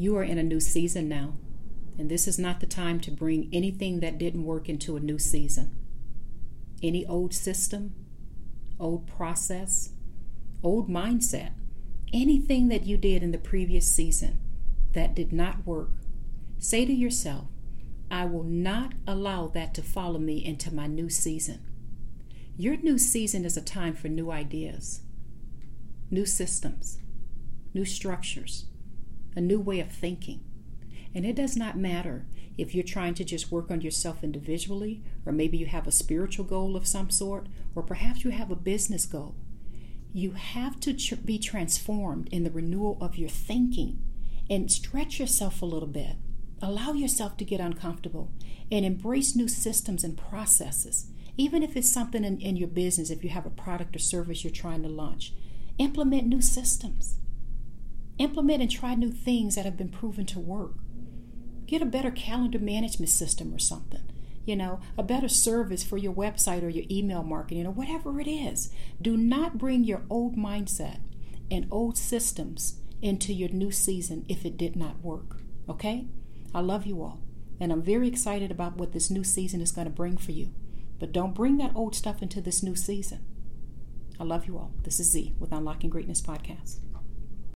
You are in a new season now, and this is not the time to bring anything that didn't work into a new season. Any old system, old process, old mindset, anything that you did in the previous season that did not work, say to yourself, I will not allow that to follow me into my new season. Your new season is a time for new ideas, new systems, new structures, a new way of thinking. And it does not matter if you're trying to just work on yourself individually, or maybe you have a spiritual goal of some sort, or perhaps you have a business goal. You have to tr- be transformed in the renewal of your thinking and stretch yourself a little bit. Allow yourself to get uncomfortable and embrace new systems and processes even if it's something in, in your business, if you have a product or service you're trying to launch, implement new systems. Implement and try new things that have been proven to work. Get a better calendar management system or something. You know, a better service for your website or your email marketing or whatever it is. Do not bring your old mindset and old systems into your new season if it did not work. Okay? I love you all. And I'm very excited about what this new season is going to bring for you. But don't bring that old stuff into this new season. I love you all. This is Z with Unlocking Greatness Podcast.